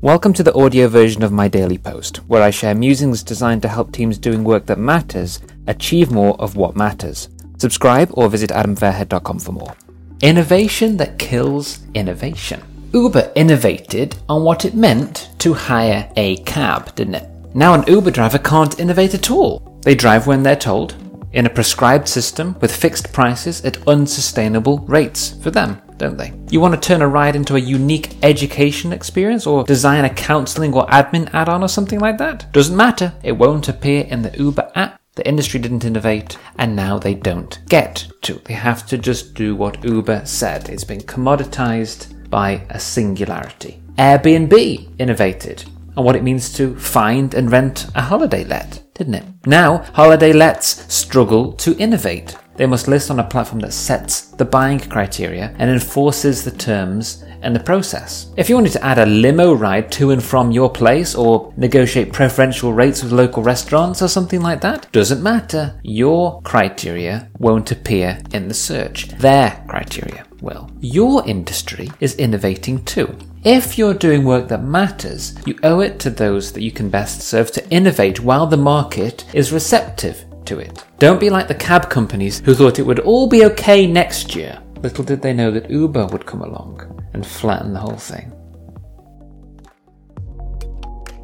Welcome to the audio version of my daily post, where I share musings designed to help teams doing work that matters achieve more of what matters. Subscribe or visit adamfairhead.com for more. Innovation that kills innovation. Uber innovated on what it meant to hire a cab, didn't it? Now an Uber driver can't innovate at all. They drive when they're told, in a prescribed system with fixed prices at unsustainable rates for them don't they? You want to turn a ride into a unique education experience or design a counseling or admin add on or something like that? Doesn't matter, it won't appear in the Uber app. The industry didn't innovate, and now they don't get to. They have to just do what Uber said. It's been commoditized by a singularity. Airbnb innovated on what it means to find and rent a holiday let, didn't it? Now, holiday lets struggle to innovate. They must list on a platform that sets the buying criteria and enforces the terms and the process. If you wanted to add a limo ride to and from your place or negotiate preferential rates with local restaurants or something like that, doesn't matter. Your criteria won't appear in the search. Their criteria will. Your industry is innovating too. If you're doing work that matters, you owe it to those that you can best serve to innovate while the market is receptive to it. Don't be like the cab companies who thought it would all be okay next year. Little did they know that Uber would come along and flatten the whole thing.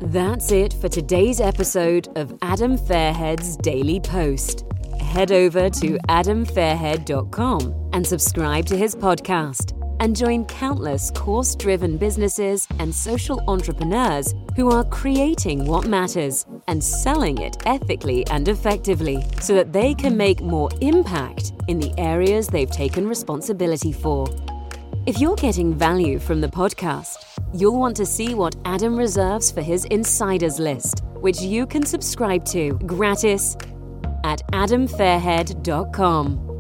That's it for today's episode of Adam Fairhead's Daily Post. Head over to adamfairhead.com and subscribe to his podcast and join countless course driven businesses and social entrepreneurs who are creating what matters and selling it ethically and effectively so that they can make more impact in the areas they've taken responsibility for. If you're getting value from the podcast, you'll want to see what Adam reserves for his insiders list, which you can subscribe to gratis at adamfairhead.com.